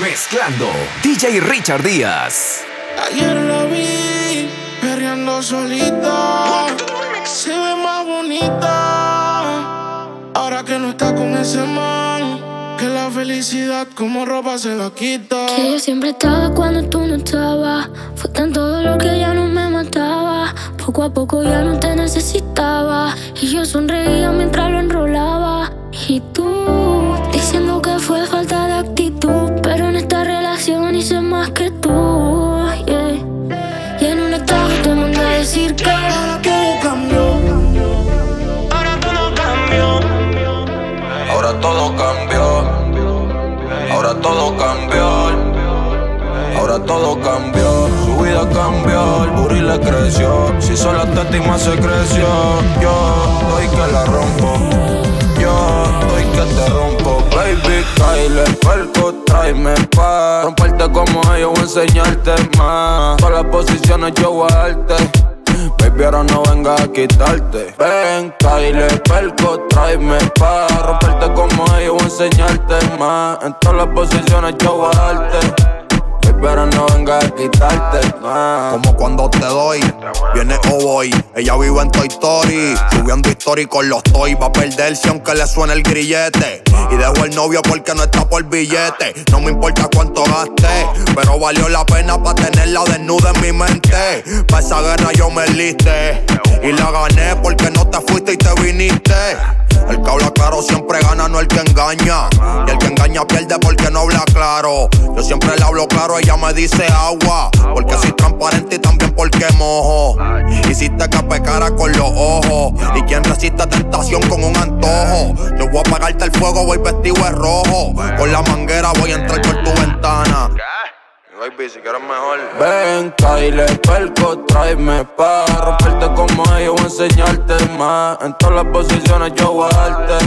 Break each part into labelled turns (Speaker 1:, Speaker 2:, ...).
Speaker 1: Mezclando DJ Richard Díaz.
Speaker 2: Ayer la vi perreando solita. Se ve más bonita. Ahora que no está con ese man. Que la felicidad como ropa se la quita.
Speaker 3: Que yo siempre estaba cuando tú no estabas. Fue tan todo lo que ya no me mataba. Poco a poco ya no te necesitaba. Y yo sonreía mientras lo enrolaba. Y tú diciendo que fue falta de actitud. Relación hice más que tú. Y en un estado te a decir que
Speaker 2: Ahora todo cambió.
Speaker 4: Ahora todo cambió.
Speaker 5: Ahora todo cambió. Ahora todo cambió. Ahora todo cambió. Su vida cambió. El burri le creció. Si solo esta estima se creció. Yo doy que la rompo. Yo doy que te rompo. Baby, Kyle, perco, tráeme pa' romperte como ellos o enseñarte más. Todas las posiciones yo voy a. Baby, ahora no venga a quitarte. Ven, Kyle, perco, tráeme pa' romperte como ellos o enseñarte más. En todas las posiciones yo voy a. Ahora no venga a quitarte más.
Speaker 6: Como cuando te doy, viene o. Ella vive en Toy Story, subiendo historia y con los toys. Va a perderse aunque le suene el grillete. Y dejo el novio porque no está por billete. No me importa cuánto gaste, pero valió la pena para tenerla desnuda en mi mente. Pa' esa guerra yo me liste. Y la gané porque no te fuiste y te viniste. El que habla claro siempre gana, no el que engaña. Y el que engaña pierde porque no habla claro. Yo siempre le hablo claro, ella me dice agua. Porque soy transparente y también porque mojo. Hiciste que pecara con los ojos. Y quien resiste tentación con un antojo. Yo voy a apagarte el fuego, voy vestido de rojo. Con la manguera voy a entrar por tu ventana.
Speaker 5: Baby, si quieres mejor. Ven, Kyle, perco, tráeme pa' romperte como ellos o enseñarte más. En todas las posiciones yo voy a.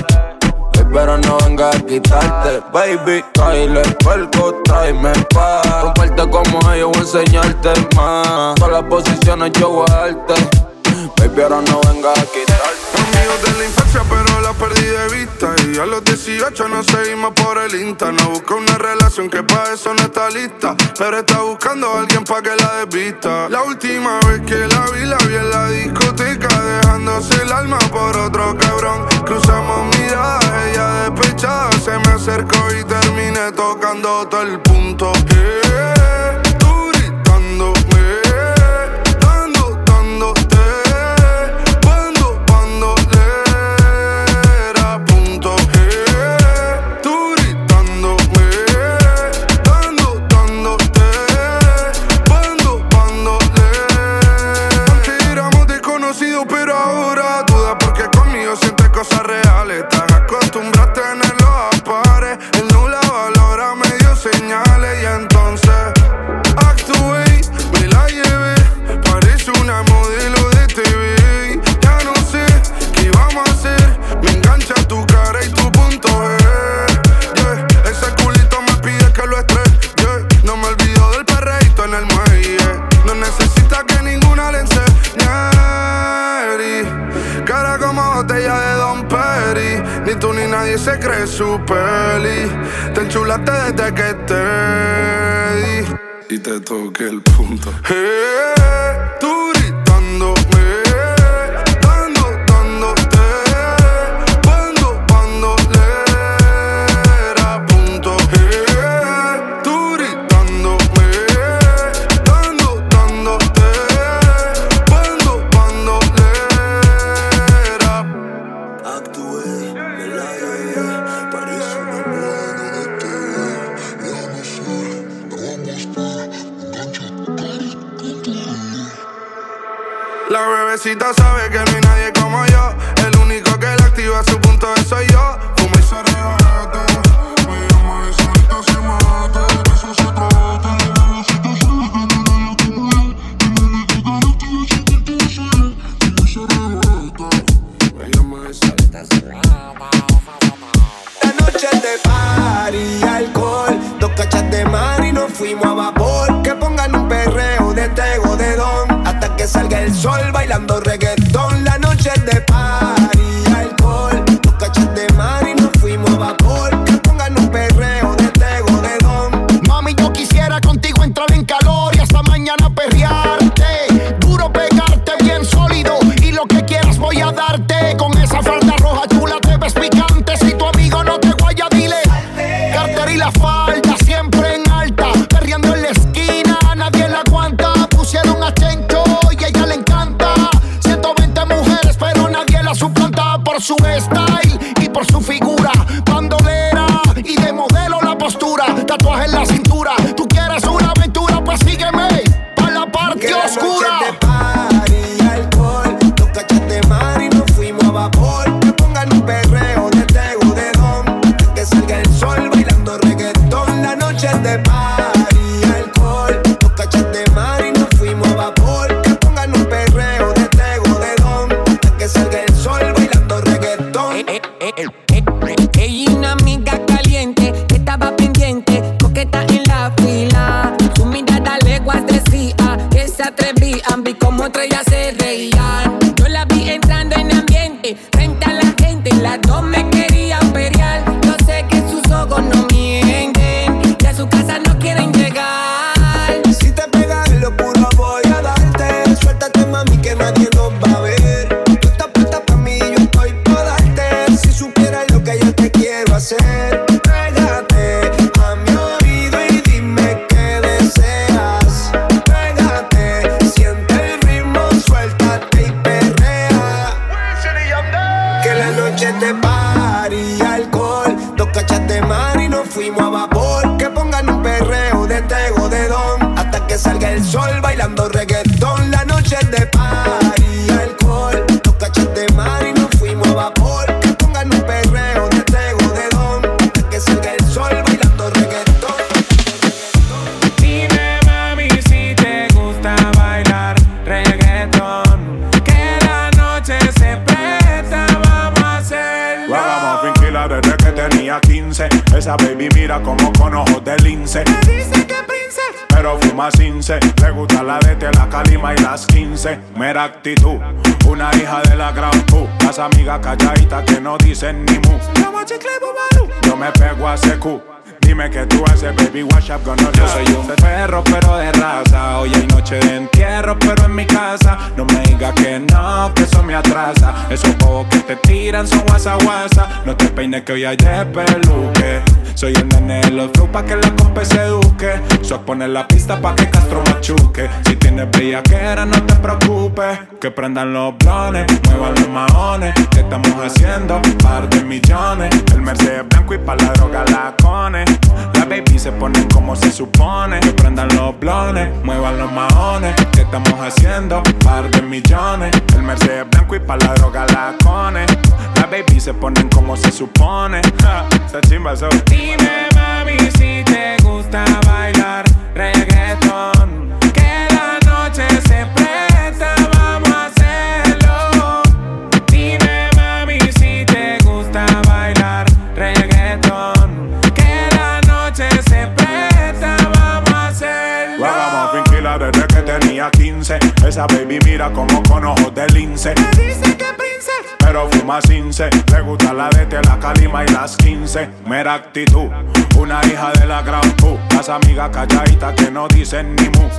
Speaker 5: Pero no venga a quitarte, baby. Kyle, perco, tráeme pa' romperte como ellos o enseñarte más. Todas las posiciones yo voy a. Baby, ahora no venga a quitarte.
Speaker 2: Amigos de la infancia, pero la perdí de vista. Y a los 18 nos seguimos por el Insta. No busca una relación que pa' eso no está lista. Pero está buscando a alguien pa' que la desvista. La última vez que la vi, la vi en la discoteca. Dejándose el alma por otro cabrón. Cruzamos miradas, ella despechada. Se me acercó y terminé tocando todo el punto. Su peli Te enchulaste desde que te di y te toqué el punto. Eh, tú que
Speaker 7: hoy hay Soy pa' que la compa se eduque. La pista pa' que Castro machuque. Si tienes bellaquera no te preocupes. Que prendan los blones, muevan los maones. ¿Qué estamos haciendo? Par de millones. El Mercedes blanco y pa' la droga la cone. La baby se ponen como se supone. Que prendan los blones, muevan los maones. ¿Qué estamos haciendo? Par de millones. El Mercedes blanco y pa' la droga la cone. La baby se ponen como se supone.
Speaker 8: Ja, Esa chimba, so.
Speaker 7: Dime mami si te gusta bailar reggaetón Que la noche se presta, vamos a hacerlo Dime mami si te gusta bailar reggaetón Que la noche se presta, vamos a hacerlo
Speaker 8: Ragamuffin killer desde que tenía 15. Esa baby mira como con ojos de lince.
Speaker 7: Me dice que princesa
Speaker 8: Pero fuma cince. Le gusta la de la calima y las 15. Mera actitud. Una hija de la gran pu. Las amigas calladitas que no dicen ni mu.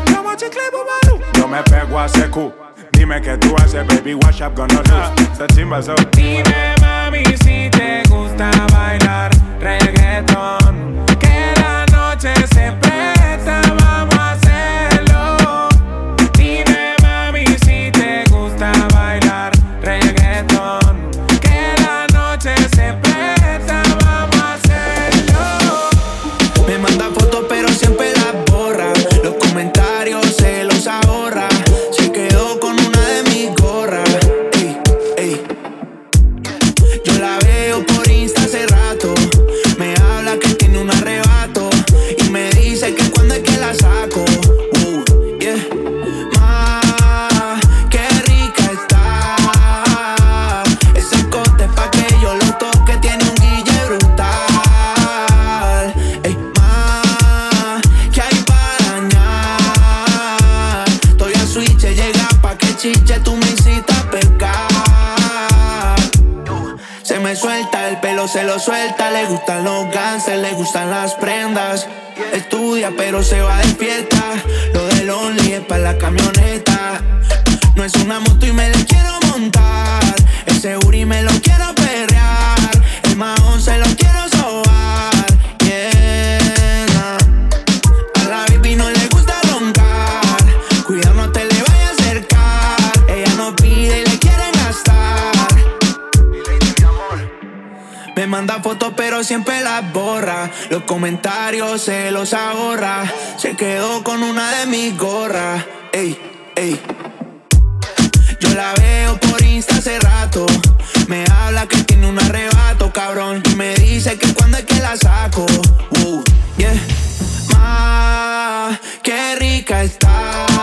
Speaker 8: Yo me pego a CQ. Dime que tú haces, baby, wash up, gonna chimba, so.
Speaker 7: Dime mami si te gusta bailar reggaetón Que la noche se
Speaker 9: suelta. Le gustan los ganses, le gustan las prendas. Estudia, pero se va de fiesta. Lo del only es pa' la camioneta. No es una moto y me Los comentarios se los ahorra. Se quedó con una de mis gorras. Ey, ey. Yo la veo por Insta hace rato. Me habla que tiene un arrebato, cabrón. Me dice que cuando es que la saco. Uh, yeah. Ma, qué rica está.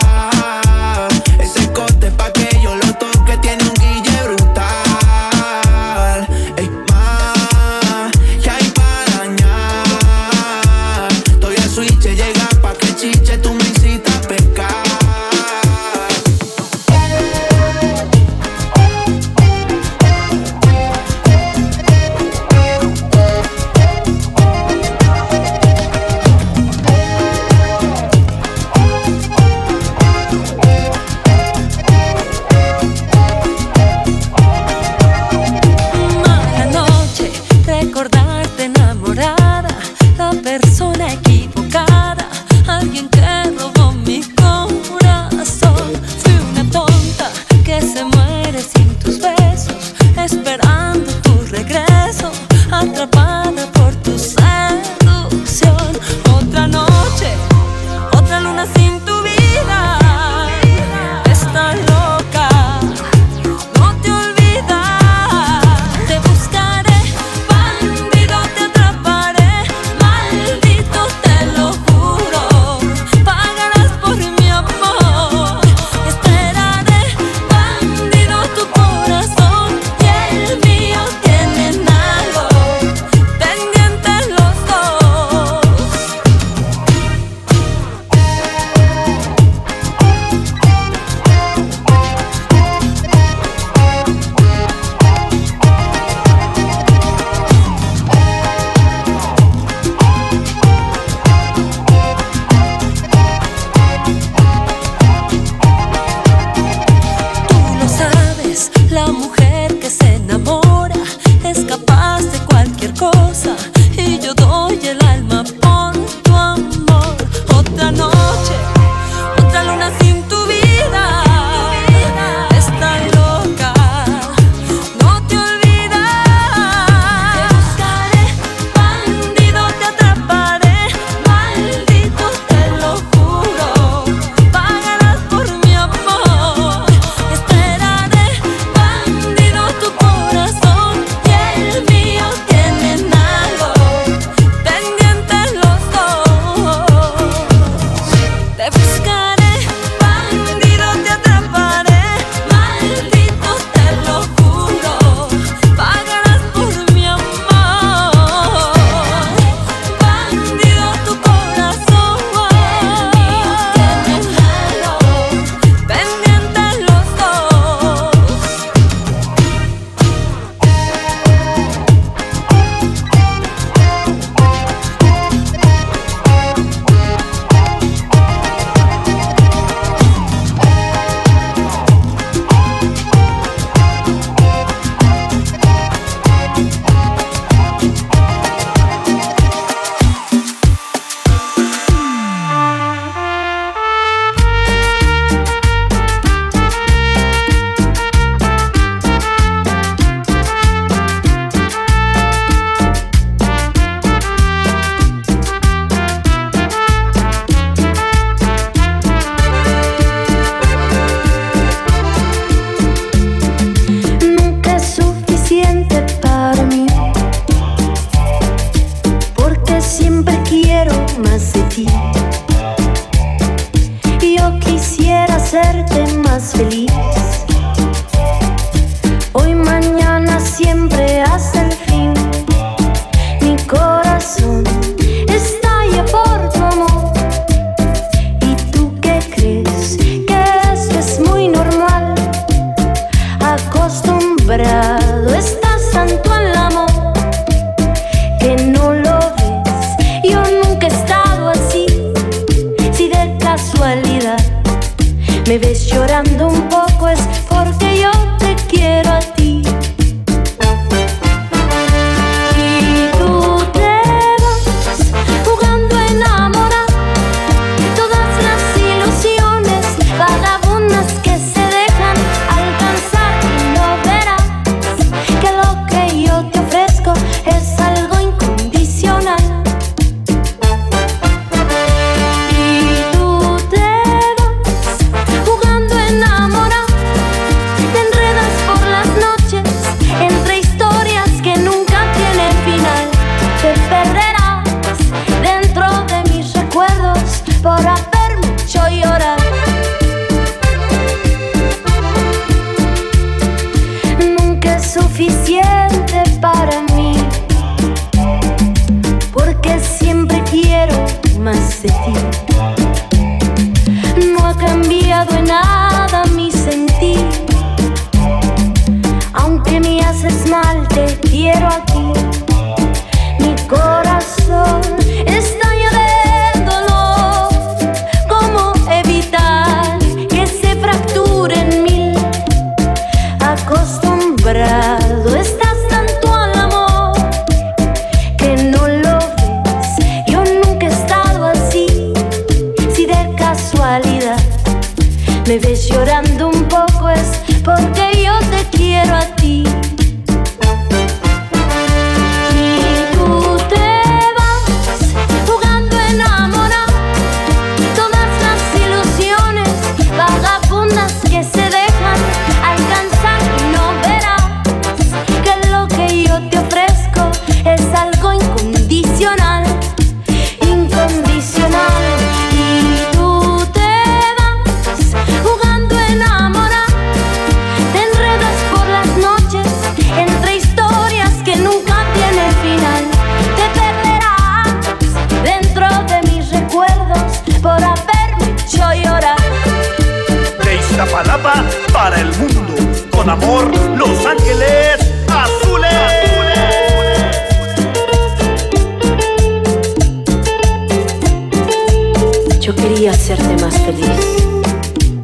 Speaker 10: quería hacerte más feliz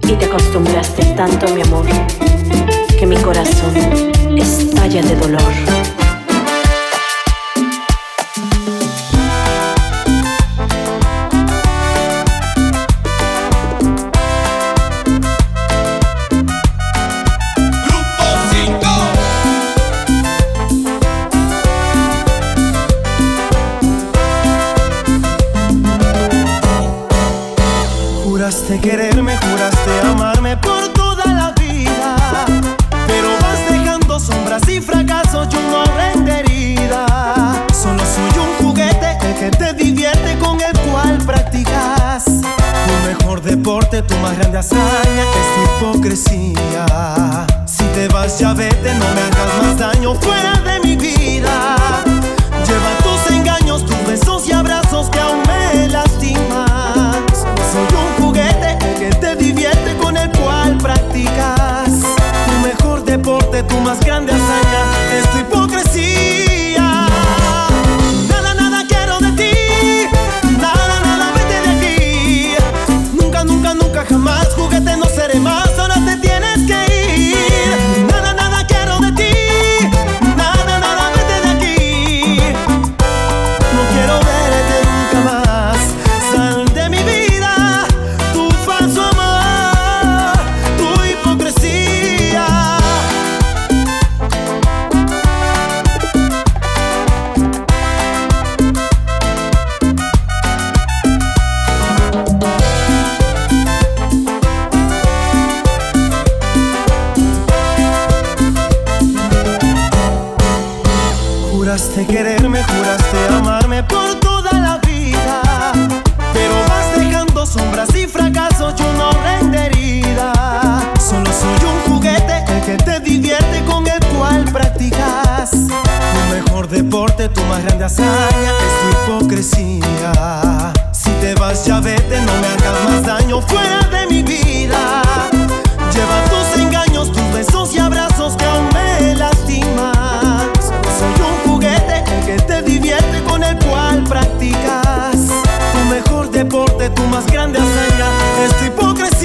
Speaker 10: y te acostumbraste tanto a mi amor que mi corazón estalla de dolor.
Speaker 11: Juraste quererme, juraste amarme por toda la vida. Pero vas dejando sombras y fracasos, yo no aprende herida. Solo soy un juguete, el que te divierte con el cual practicas. Tu mejor deporte, tu más grande hazaña es tu hipocresía. Si te vas, ya vete Juraste quererme, juraste amarme por toda la vida. Pero vas dejando sombras y fracasos yo no renderida. Solo soy un juguete, el que te divierte con el cual practicas. Tu mejor deporte, tu más grande hazaña es tu hipocresía. Si te vas, ya vete, no me hagas más daño fuera de mi vida. Lleva tus engaños, tus besos y abrazos que aún me practicas. Tu mejor deporte, tu más grande hazaña es hipocresía.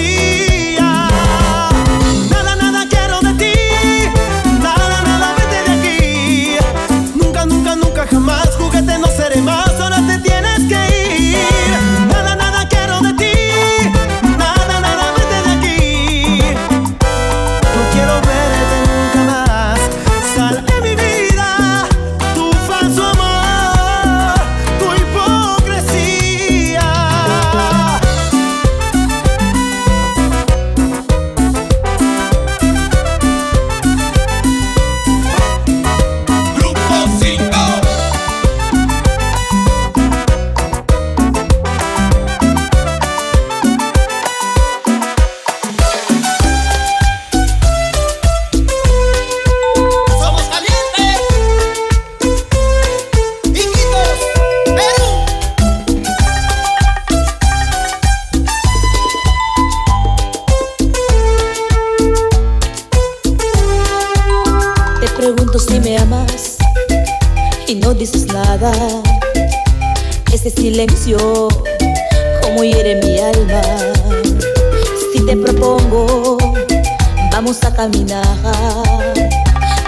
Speaker 12: Caminar.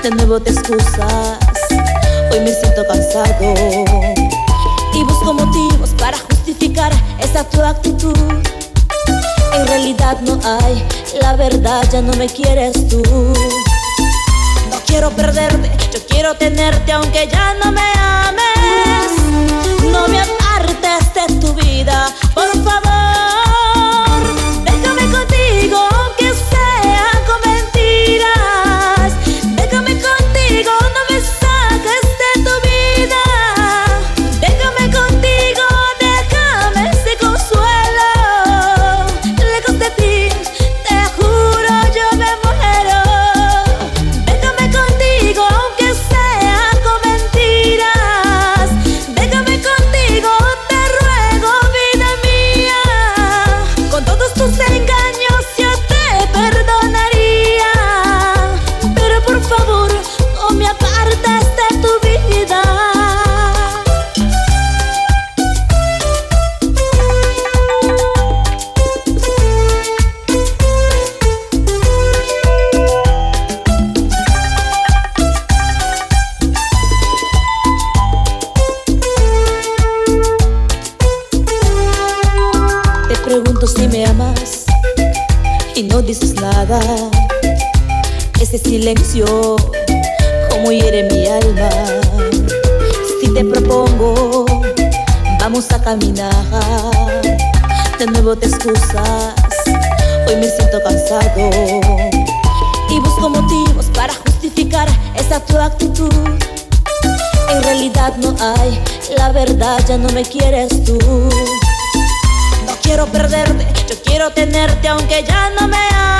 Speaker 12: De nuevo te excusas, hoy me siento cansado. Y busco motivos para justificar esa tu actitud. En realidad no hay, la verdad ya no me quieres tú. No quiero perderte, yo quiero tenerte aunque ya no me ames. No me apartes de tu vida, por favor. Ese silencio, como hiere mi alma. Si te propongo, vamos a caminar. De nuevo te excusas, hoy me siento cansado. Y busco motivos para justificar esa tu actitud. En realidad no hay, la verdad ya no me quieres tú. No quiero perderte, yo quiero tenerte aunque ya no me ames.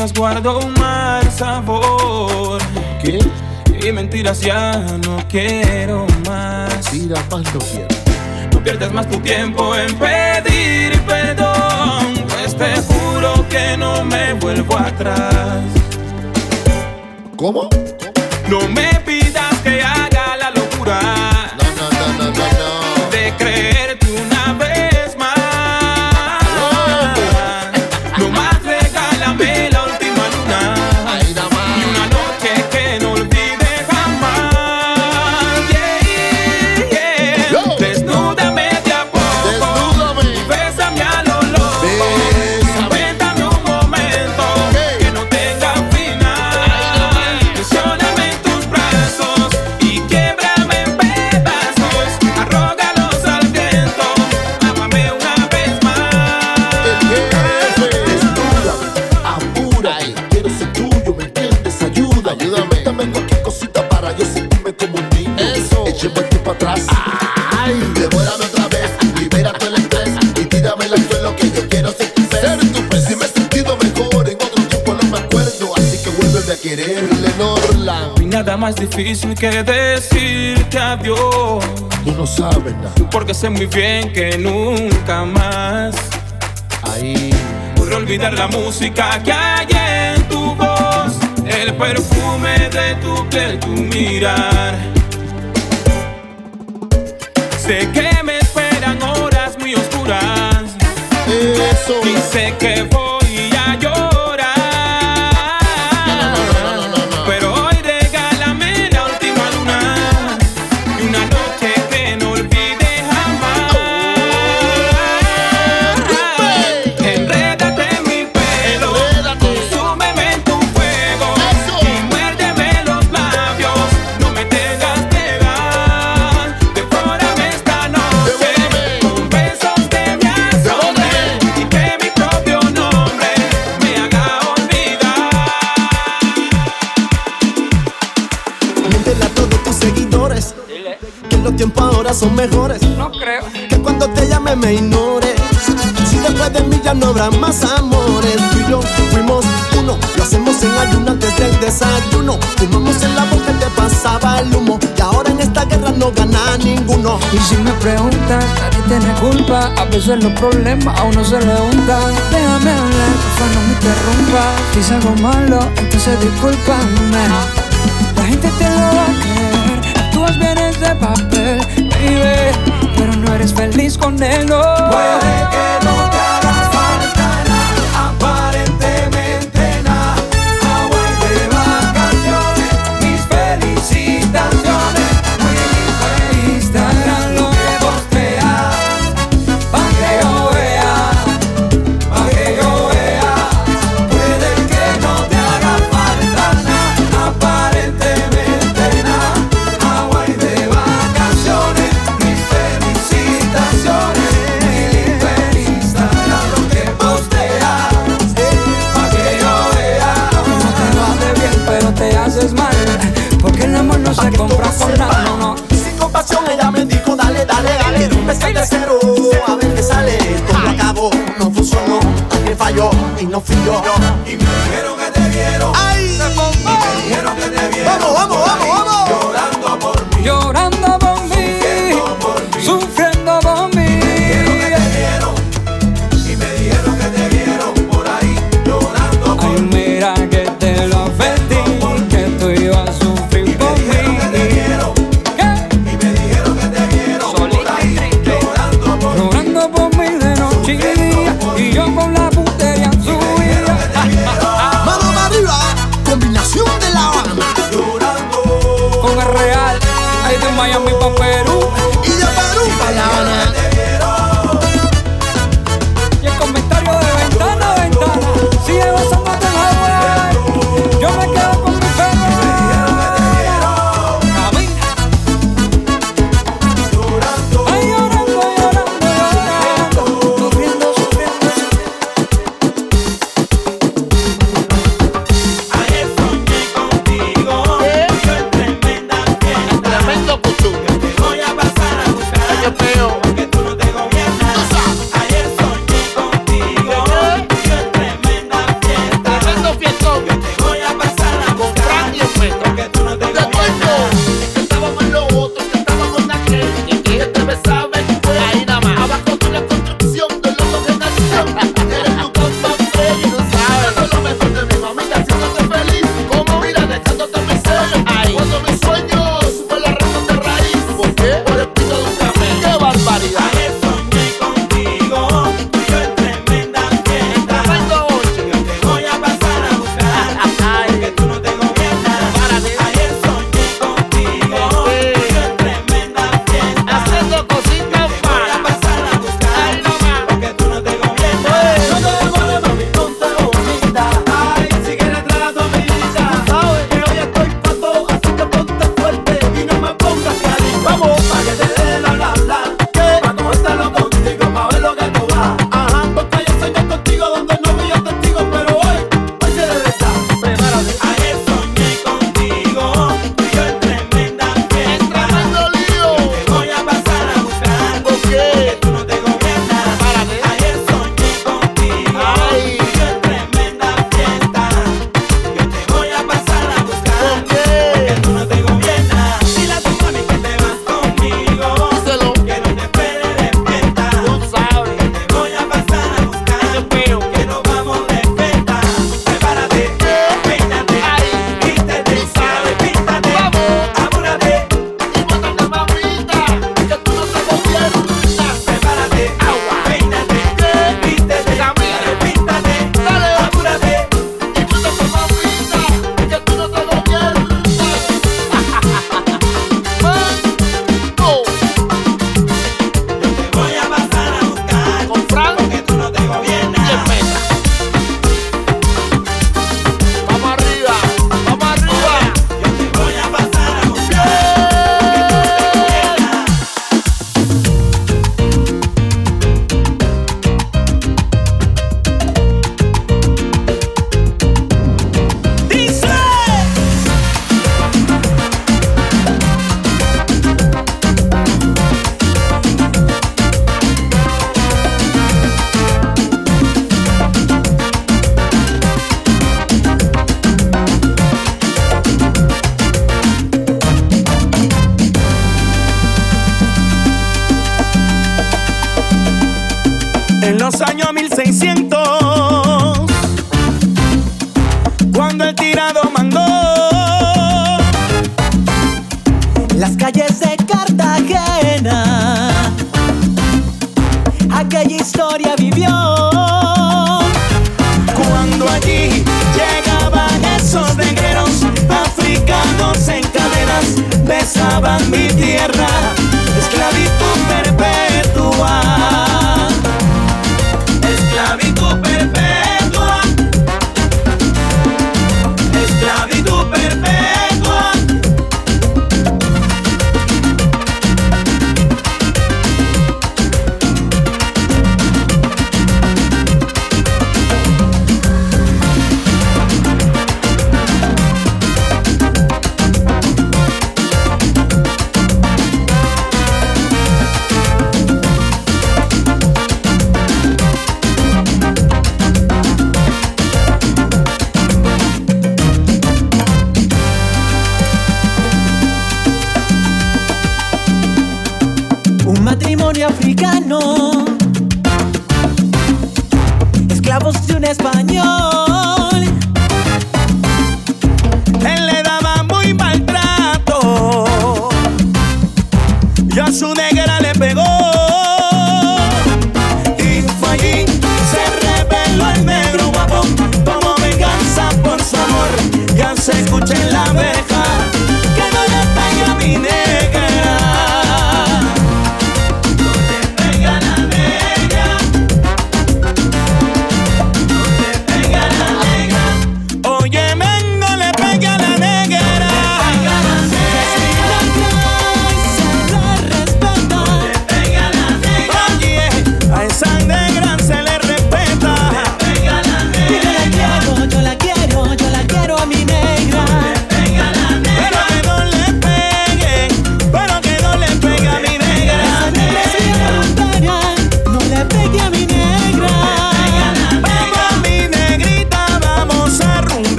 Speaker 12: Mentiras
Speaker 7: guardo un mal sabor. ¿Qué? Y mentiras ya no quiero más.
Speaker 13: Mira, más no quiero.
Speaker 7: No pierdas más tu tiempo en pedir perdón. Pues te juro que no me vuelvo atrás.
Speaker 13: ¿Cómo?
Speaker 7: No me
Speaker 13: más difícil que decirte adiós.
Speaker 6: Tú no sabes nada.
Speaker 13: Porque sé muy bien que nunca más.
Speaker 6: Ahí.
Speaker 13: Podré olvidar la música que hay en tu voz. El perfume de tu piel, tu mirar. Sé que me esperan horas muy oscuras.
Speaker 6: Eso.
Speaker 13: Y sé que voy
Speaker 14: son mejores.
Speaker 15: No creo.
Speaker 14: Que cuando te llame me ignores. Si después de mí ya no habrá más amores. Tú y yo fuimos uno. Lo hacemos en ayuno antes del desayuno. Fumamos en la boca te pasaba el humo. Y ahora en esta guerra no gana ninguno.
Speaker 15: Y si me preguntas, nadie tiene culpa. A veces los problemas a uno se le juntan. Déjame hablar, porfa, no me interrumpas. Si hice algo malo, entonces discúlpame. Feliz con él, no.
Speaker 16: Puede que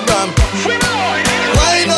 Speaker 17: but I'm. Wine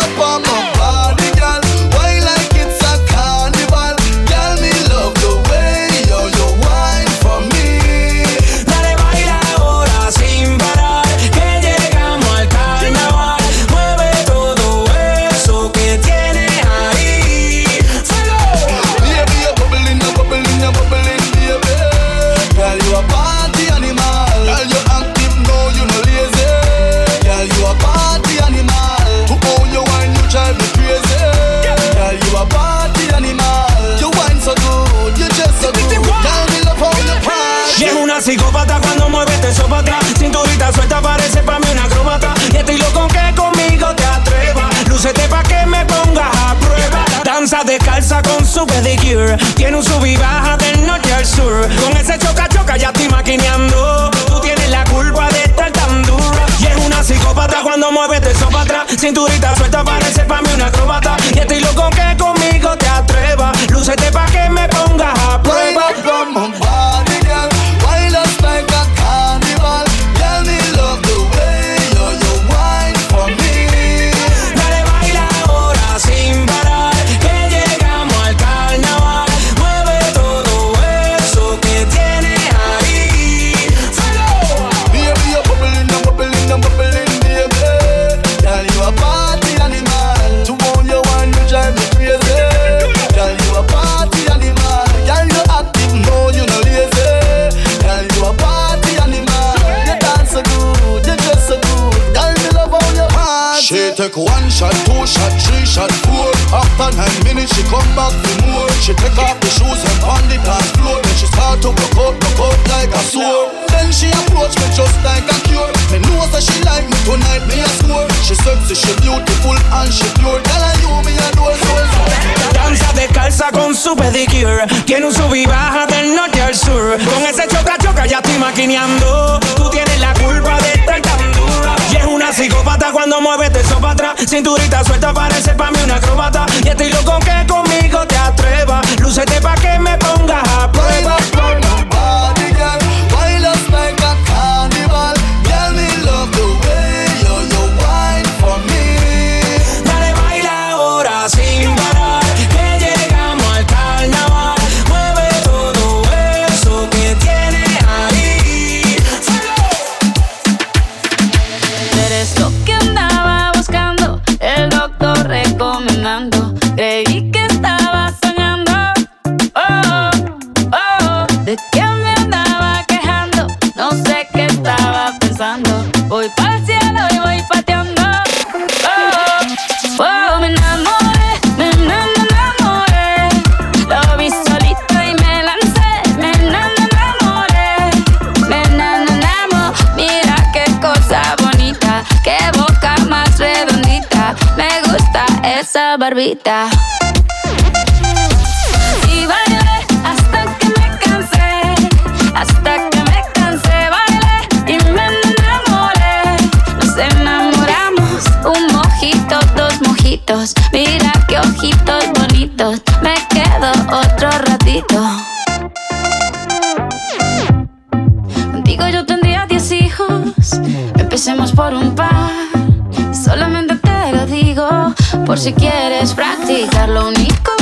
Speaker 4: Tiene un sub y baja del norte al sur. Con ese choca choca ya estoy maquineando. Tú tienes la culpa de estar tan dura. Y es una psicópata cuando mueve eso para atrás. Cinturita suelta parece
Speaker 17: She
Speaker 18: come back for more. She take off the shoes and on the dance floor. Then she start to broke out, broke out like a sore. Then she approach me just like a cure. Me know that she like me tonight, me a score. She sexy, she beautiful and she pure. Tell her you me adore so.
Speaker 4: Danza descalza con su pedicure. Tiene un sub y baja del norte al sur. Con ese choca choca ya estoy maquineando. Tú tienes la culpa de estar tan dura. Y es una psicópata cuando mueve cinturita suelta parece pa' mí una acrobata. Y estoy loco que
Speaker 19: con Y bailé hasta que me cansé, hasta que me cansé, bailé y me enamoré. Nos enamoramos, un mojito, dos mojitos, mira qué ojitos bonitos, me quedo otro ratito. Contigo yo tendría diez hijos, empecemos por un par. Por si quieres practicar, lo único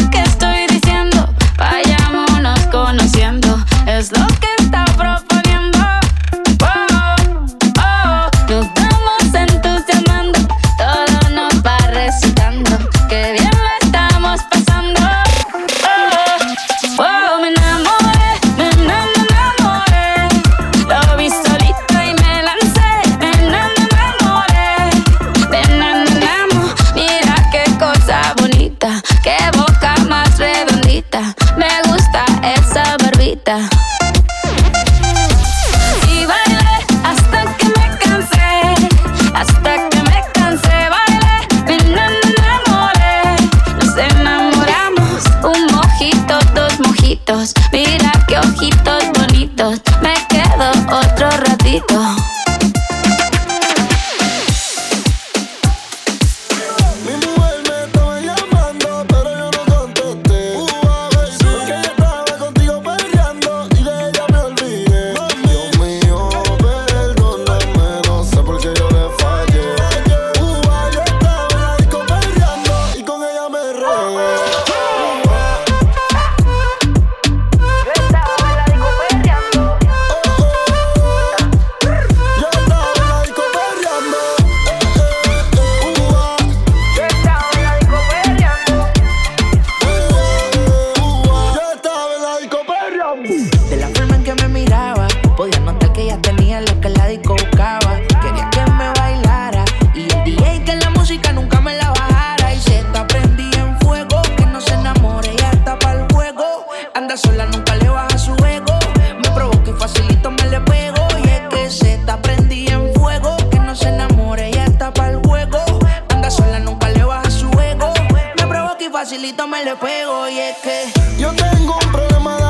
Speaker 18: yo tengo un problema de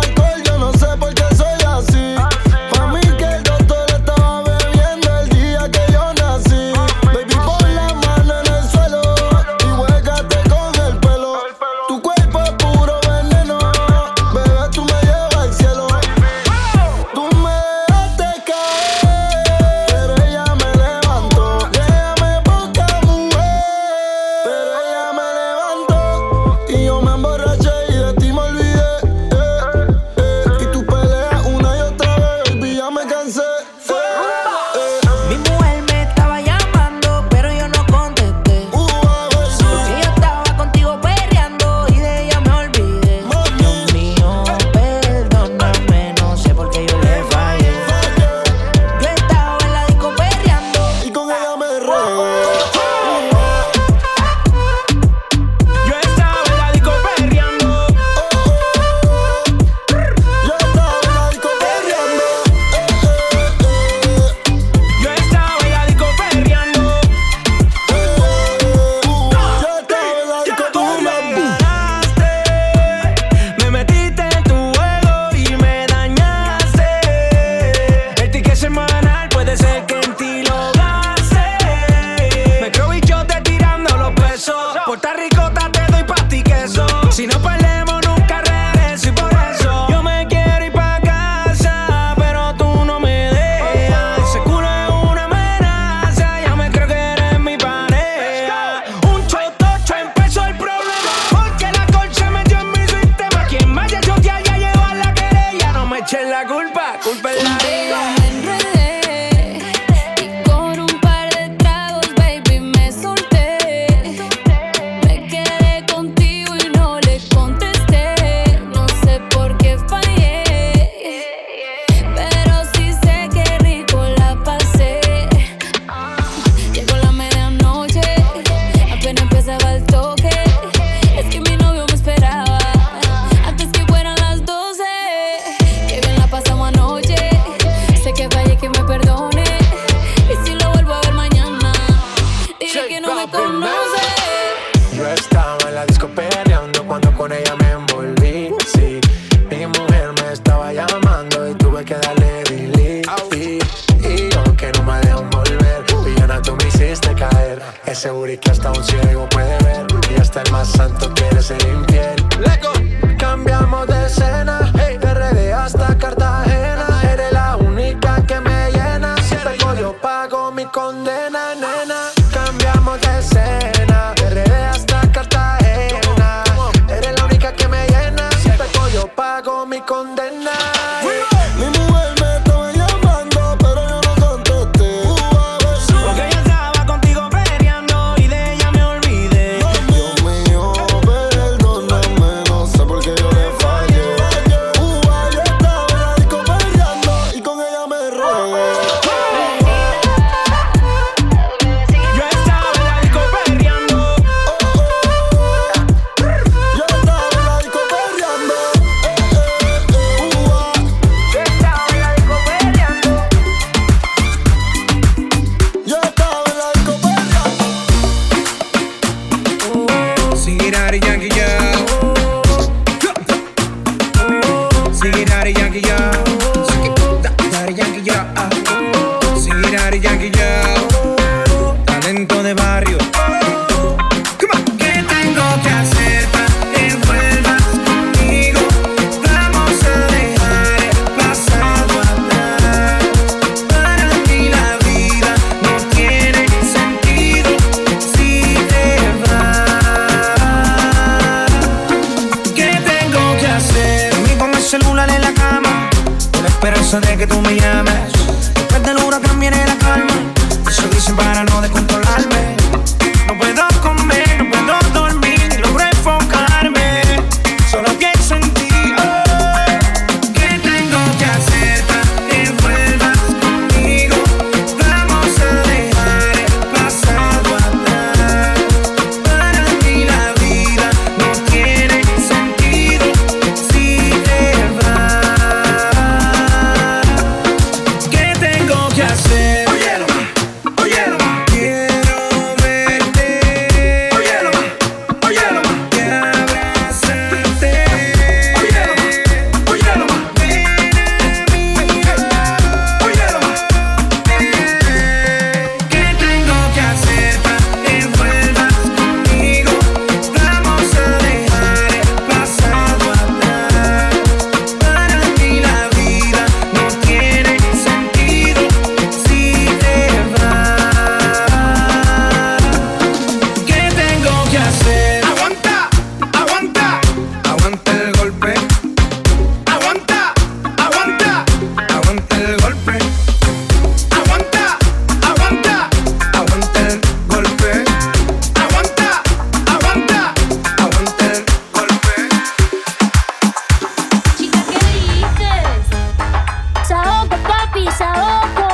Speaker 7: Bisa.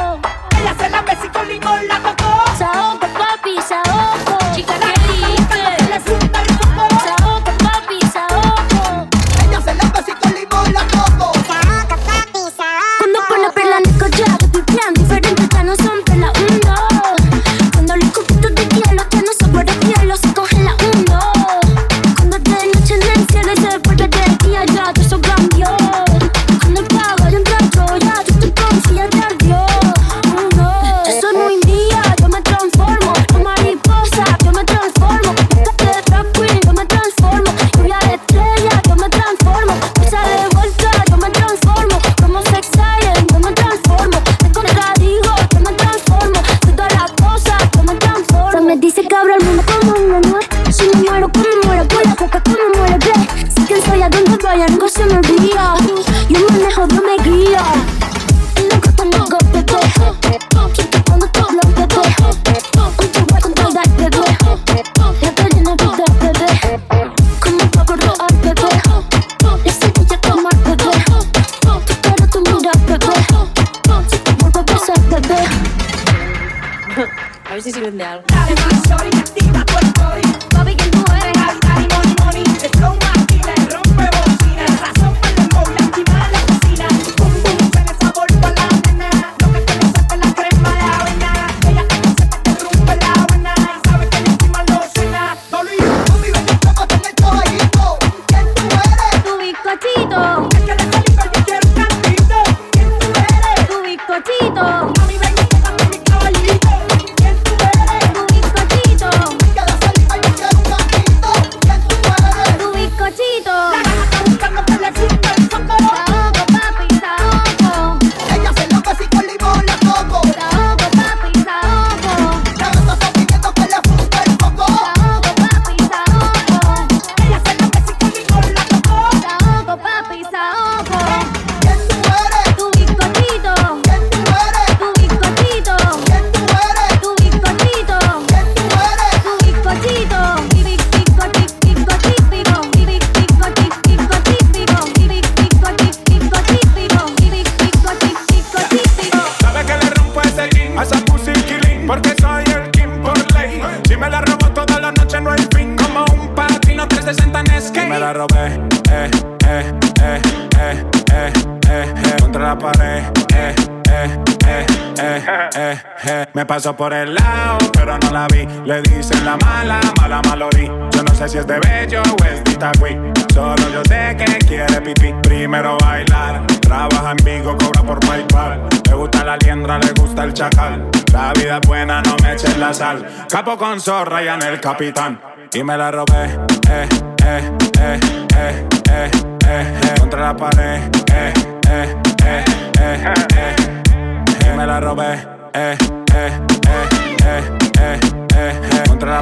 Speaker 7: Pasó por el lado, pero no la vi. Le dicen la mala, mala malorí. Yo no sé si es de bello o es de Itagüí. Solo yo sé que quiere pipí. Primero bailar, trabaja en Vigo, cobra por PayPal. Le gusta la liendra, le gusta el chacal. La vida es buena, no me eches la sal. Capo con zorra y en el capitán. Y me la robé, eh, eh, eh, eh, eh, eh, eh. Contra la pared, eh, eh, eh, eh, eh. Y me la robé, eh, eh, eh,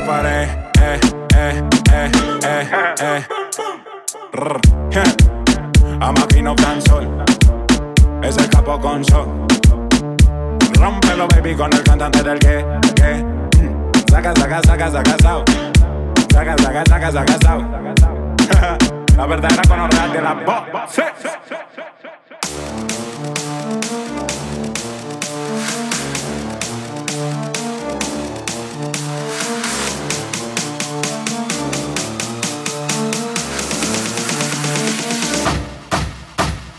Speaker 7: la pared, eh, eh, eh, eh, eh. A máquina cansol, es el capo con sol. Rómpelo, baby, con el cantante del que, que. Saca, saca, saca, saca, sao. Saca, saca, saca, saca, sao. La verdadera conorrea de la voz.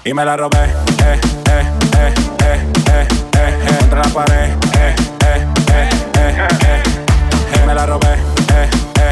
Speaker 7: Y me la robé, eh, eh, eh, eh, eh, eh, eh, contra la pared, eh, eh, eh, eh, eh, eh, me la robé, eh, eh, eh,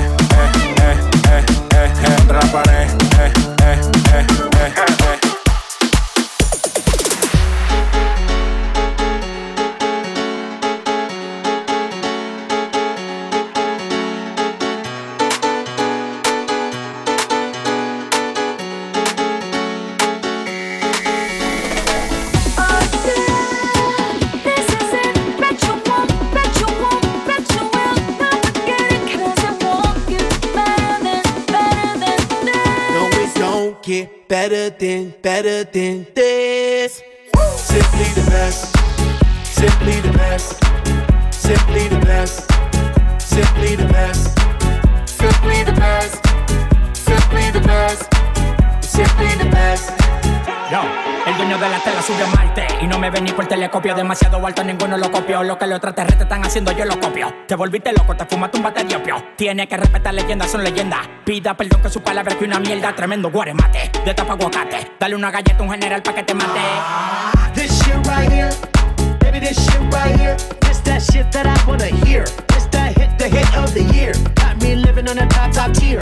Speaker 20: better than, this. Simply the best. Simply the best. Simply the best. Simply the best.
Speaker 21: Dueño de la tela sube a Marte Y no me ven ni por telescopio Demasiado alto, ninguno lo copió Lo que los extraterrestres están haciendo, yo lo copio Te volviste loco, te fumaste un bate de opio Tiene que respetar leyendas, son leyendas Pida perdón que su palabra que una mierda Tremendo guaremate, de tapa aguacate Dale una galleta a un general pa' que te mate
Speaker 11: This shit right here, baby, this shit right here. It's that shit that I wanna hear. It's that hit, the hit of the year. Got me living on a top, top tier.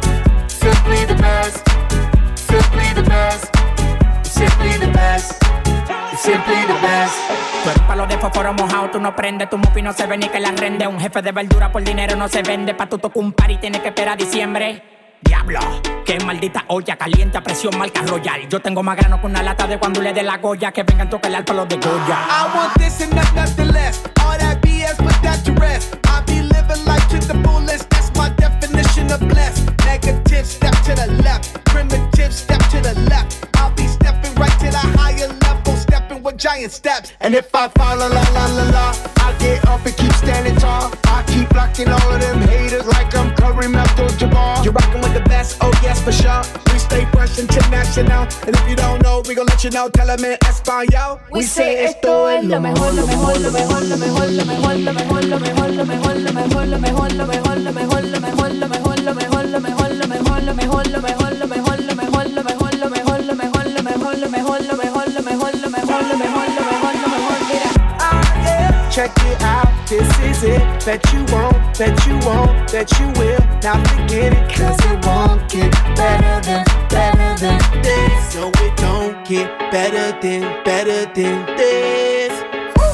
Speaker 20: Simply the best. Simply the best. Simply the best. Simply the best.
Speaker 21: Tú eres palo de fósforo mojado, tú no prendes, tu mufi no se ve ni que la rende. Un jefe de verdura por dinero no se vende. Pa' tu tocar un par y tienes que esperar a diciembre. Diablo, qué maldita olla caliente a presión marca royal. Yo tengo más grano que una lata de cuando le dé la goya. Que vengan tocar el palo de Goya.
Speaker 14: I want this and not nothing less. All that BS, put that to rest. I be living life to the fullest. That's my definition of blessed. To the left. Primitive, step to the left. I'll be stepping right to the higher level, stepping with giant steps. And if I fall, la la la la la, I get up and keep standing tall. I keep blocking all of them haters like I'm Kareem Abdul-Jabbar. You're rocking with the best, oh yes for sure. We stay fresh international, and if you don't know, we gon' let you know. Tell them in Espanol.
Speaker 22: We say esto es lo mejor, lo mejor, lo mejor, lo mejor, lo mejor, lo mejor, lo mejor, lo mejor, lo mejor, lo mejor, lo mejor, lo mejor, lo mejor, lo mejor, lo mejor, lo mejor,
Speaker 20: that you won't, that you won't, that you will not forget it. Cause it won't get better than, better than this. No, it don't get better than, better than this.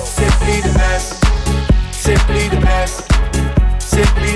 Speaker 20: Simply the best, simply the best,
Speaker 21: simply